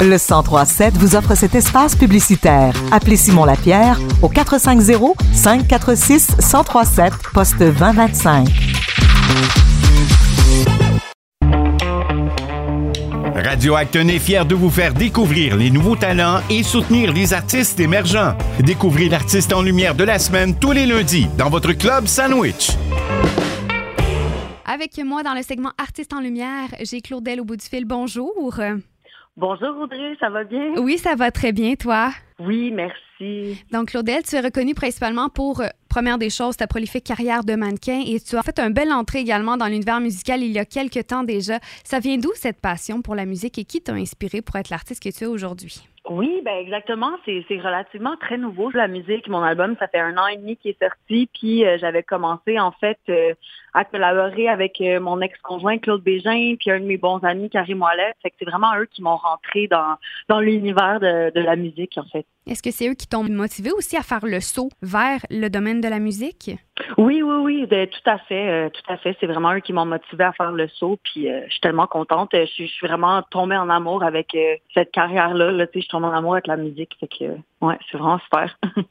Le 1037 vous offre cet espace publicitaire. Appelez Simon Lapierre au 450 546 1037 poste 2025. Radio Acton est fier de vous faire découvrir les nouveaux talents et soutenir les artistes émergents. Découvrez l'artiste en lumière de la semaine tous les lundis dans votre club Sandwich. Avec moi dans le segment Artistes en lumière, j'ai Claudel au bout du fil. Bonjour. Bonjour Audrey, ça va bien? Oui, ça va très bien, toi? Oui, merci. Donc, Claudel, tu es reconnue principalement pour, euh, première des choses, ta prolifique carrière de mannequin et tu as fait un bel entrée également dans l'univers musical il y a quelques temps déjà. Ça vient d'où cette passion pour la musique et qui t'a inspiré pour être l'artiste que tu es aujourd'hui? Oui, ben exactement. C'est relativement très nouveau la musique. Mon album, ça fait un an et demi qu'il est sorti, puis euh, j'avais commencé en fait euh, à collaborer avec euh, mon ex-conjoint Claude Bégin, puis un de mes bons amis Karim Ouellet. Fait c'est vraiment eux qui m'ont rentré dans dans l'univers de, de la musique en fait. Est-ce que c'est eux qui t'ont motivé aussi à faire le saut vers le domaine de la musique? Oui, oui, oui, tout à fait, euh, tout à fait. C'est vraiment eux qui m'ont motivé à faire le saut. Puis euh, je suis tellement contente. Je suis, vraiment tombée en amour avec euh, cette carrière-là. Là, je suis tombée en amour avec la musique. Fait que ouais, c'est vraiment super.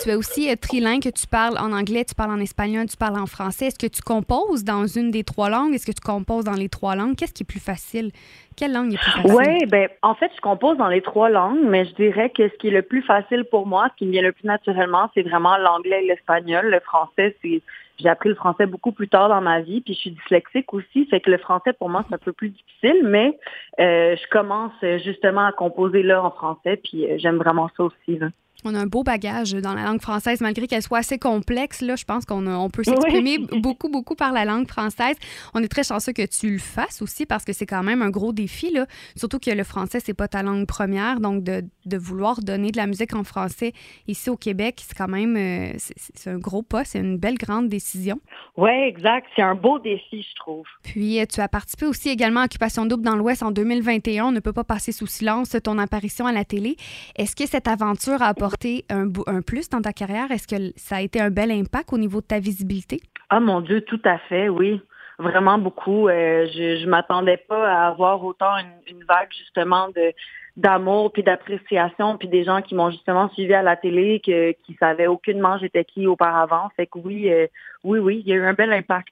tu es aussi trilingue, que tu parles en anglais, tu parles en espagnol, tu parles en français. Est-ce que tu composes dans une des trois langues? Est-ce que tu composes dans les trois langues? Qu'est-ce qui est plus facile? Quelle langue est plus facile? Oui, ben en fait, je compose dans les trois langues, mais je dirais que ce qui est le plus facile pour moi, ce qui me vient le plus naturellement, c'est vraiment l'anglais et l'espagnol. Le français, c'est j'ai appris le français beaucoup plus tard dans ma vie, puis je suis dyslexique aussi, fait que le français pour moi c'est un peu plus difficile, mais euh, je commence justement à composer là en français, puis euh, j'aime vraiment ça aussi. Là. On a un beau bagage dans la langue française, malgré qu'elle soit assez complexe. Là, je pense qu'on on peut s'exprimer beaucoup, beaucoup par la langue française. On est très chanceux que tu le fasses aussi parce que c'est quand même un gros défi. Là. Surtout que le français, c'est pas ta langue première. Donc, de, de, vouloir donner de la musique en français ici au Québec, c'est quand même euh, c'est un gros pas. C'est une belle, grande décision. Oui, exact. C'est un beau défi, je trouve. Puis, euh, tu as participé aussi également à Occupation Double dans l'Ouest en 2021. On ne peut pas passer sous silence ton apparition à la télé. Est-ce que cette aventure a apporté un, plus dans ta carrière? Est-ce que ça a été un bel impact au niveau de ta visibilité? Ah mon Dieu, tout à fait, oui. Vraiment beaucoup. Euh, je ne m'attendais pas à avoir autant une vague justement de, d'amour puis d'appréciation puis des gens qui m'ont justement suivi à la télé que qui savaient aucunement j'étais qui auparavant. Fait que oui euh, oui oui il y a eu un bel impact.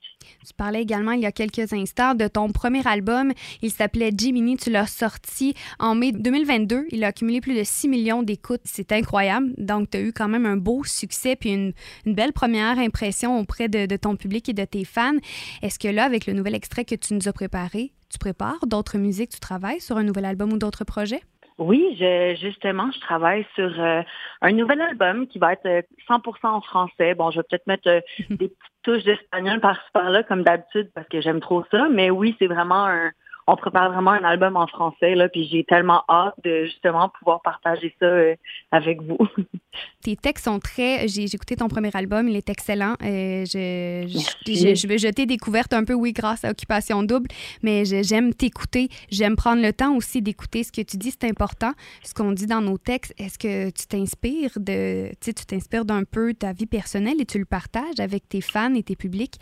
Tu parlais également il y a quelques instants de ton premier album. Il s'appelait Jiminy. Tu l'as sorti en mai 2022 il a accumulé plus de 6 millions d'écoutes. C'est incroyable. Donc tu as eu quand même un beau succès puis une, belle première impression auprès de, de ton public et de tes fans. Est-ce que là avec le nouvel extrait que tu nous as préparé tu prépares d'autres musiques, tu travailles sur un nouvel album ou d'autres projets? Oui, je, justement, je travaille sur euh, un nouvel album qui va être 100% euh, en français. Bon, je vais peut-être mettre euh, des petites touches d'espagnol par-ci par-là, comme d'habitude, parce que j'aime trop ça. Mais oui, c'est vraiment un, on prépare vraiment un album en français, là, puis j'ai tellement hâte de justement pouvoir partager ça euh, avec vous. Tes textes sont très. J'ai écouté ton premier album, il est excellent. Euh, je, je, je, vais jeter découverte un peu, oui, grâce à Occupation Double, mais j'aime t'écouter. J'aime prendre le temps aussi d'écouter ce que tu dis, c'est important. Ce qu'on dit dans nos textes, est-ce que tu t'inspires de. Tu t'inspires d'un peu ta vie personnelle et tu le partages avec tes fans et tes publics?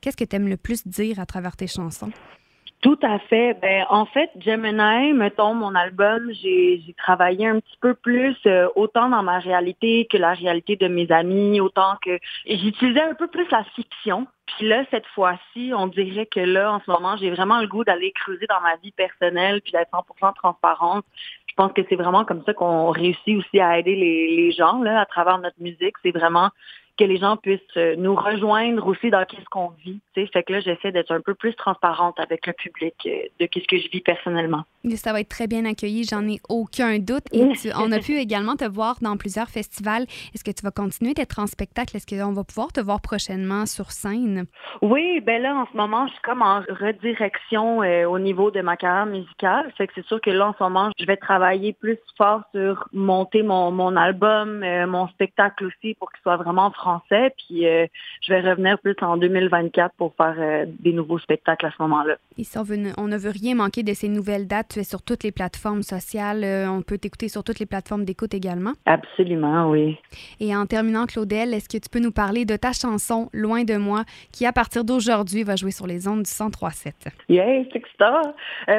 Qu'est-ce que tu aimes le plus dire à travers tes chansons? Tout à fait. Ben, en fait, Gemini, mettons, mon album, j'ai travaillé un petit peu plus, euh, autant dans ma réalité que la réalité de mes amis, autant que j'utilisais un peu plus la fiction. Puis là, cette fois-ci, on dirait que là, en ce moment, j'ai vraiment le goût d'aller creuser dans ma vie personnelle puis d'être 100% transparente. Je pense que c'est vraiment comme ça qu'on réussit aussi à aider les, les gens là, à travers notre musique. C'est vraiment que les gens puissent euh, nous rejoindre aussi dans qu'est-ce qu'on vit. T'sais. Fait que là, j'essaie d'être un peu plus transparente avec le public euh, de qu'est-ce que je vis personnellement. Ça va être très bien accueilli, j'en ai aucun doute. Et on a pu également te voir dans plusieurs festivals. Est-ce que tu vas continuer d'être en spectacle? Est-ce qu'on va pouvoir te voir prochainement sur scène? Oui, ben là, en ce moment, je suis comme en redirection euh, au niveau de ma carrière musicale. Fait que c'est sûr que là, en ce moment, je vais travailler plus fort sur monter mon, mon album, mon spectacle aussi pour qu'il soit vraiment français. Puis je vais revenir plus en 2024 pour faire des nouveaux spectacles à ce moment-là. Et on ne veut rien manquer de ces nouvelles dates. Tu es sur toutes les plateformes sociales. on peut t'écouter sur toutes les plateformes d'écoute également? Absolument, oui. Et en terminant, Claudel, est-ce que tu peux nous parler de ta chanson Loin de moi, qui à partir d'aujourd'hui va jouer sur les ondes du 103.7? Yeah, c'est ça.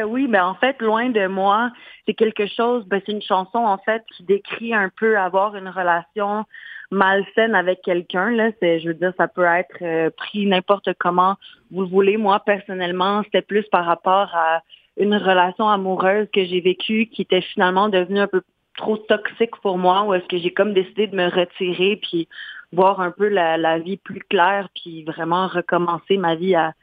oui, mais en fait, Loin de moi, c'est quelque chose, ben, c'est une chanson en fait qui décrit un peu avoir une relation malsaine avec quelqu'un. Là, c'est, je veux dire, ça peut être euh, pris n'importe comment vous le voulez. Moi, personnellement, c'était plus par rapport à une relation amoureuse que j'ai vécue qui était finalement devenue un peu trop toxique pour moi, où est-ce que j'ai comme décidé de me retirer puis voir un peu la, la vie plus claire puis vraiment recommencer ma vie à,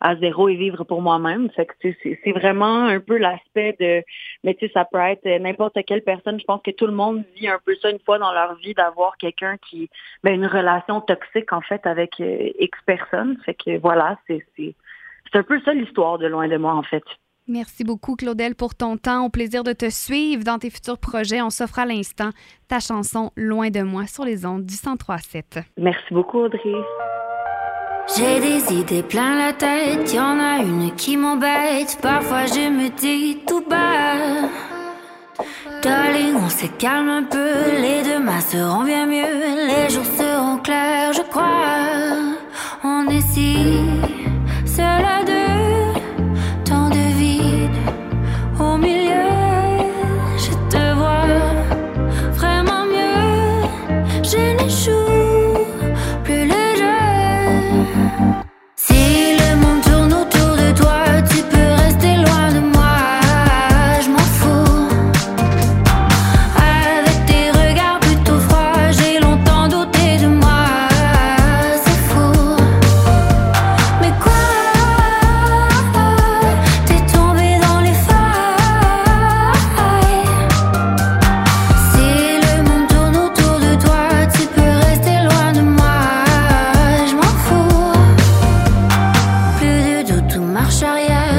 à zéro et vivre pour moi-même. Fait que c'est vraiment un peu l'aspect de mais tu sais, ça peut être n'importe quelle personne. Je pense que tout le monde vit un peu ça une fois dans leur vie d'avoir quelqu'un qui ben une relation toxique en fait avec euh, X personnes. Fait que voilà, c'est c'est un peu ça l'histoire de loin de moi en fait. Merci beaucoup, Claudel, pour ton temps. Au plaisir de te suivre dans tes futurs projets. On s'offre à l'instant ta chanson Loin de moi sur les ondes du 1037. Merci beaucoup, Audrey. J'ai des idées plein la tête, y en a une qui m'embête. Parfois je me dis tout bas. Darling, on se calme un peu, les demain seront bien mieux, les jours seront clairs, je crois. On est si See?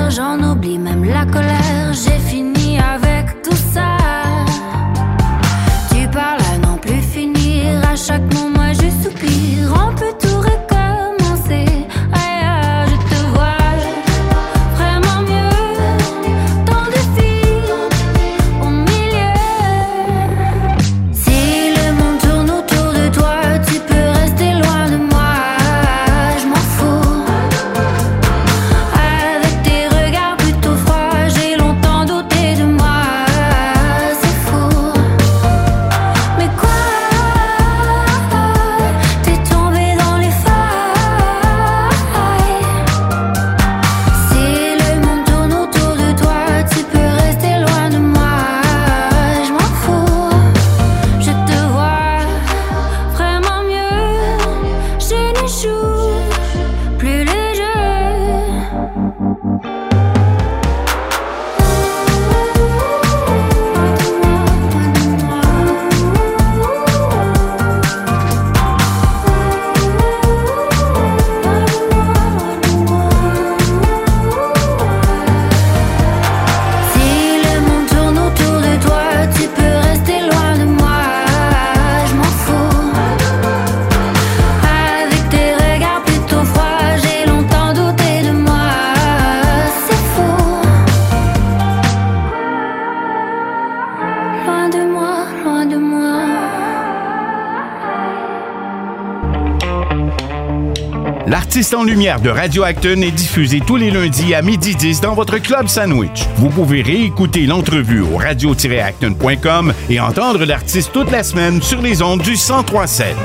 j'en oublie même la colère. J'ai fini avec. En lumière de Radio Acton est diffusé tous les lundis à midi 10 dans votre club sandwich. Vous pouvez réécouter l'entrevue au radio-acton.com et entendre l'artiste toute la semaine sur les ondes du 1037.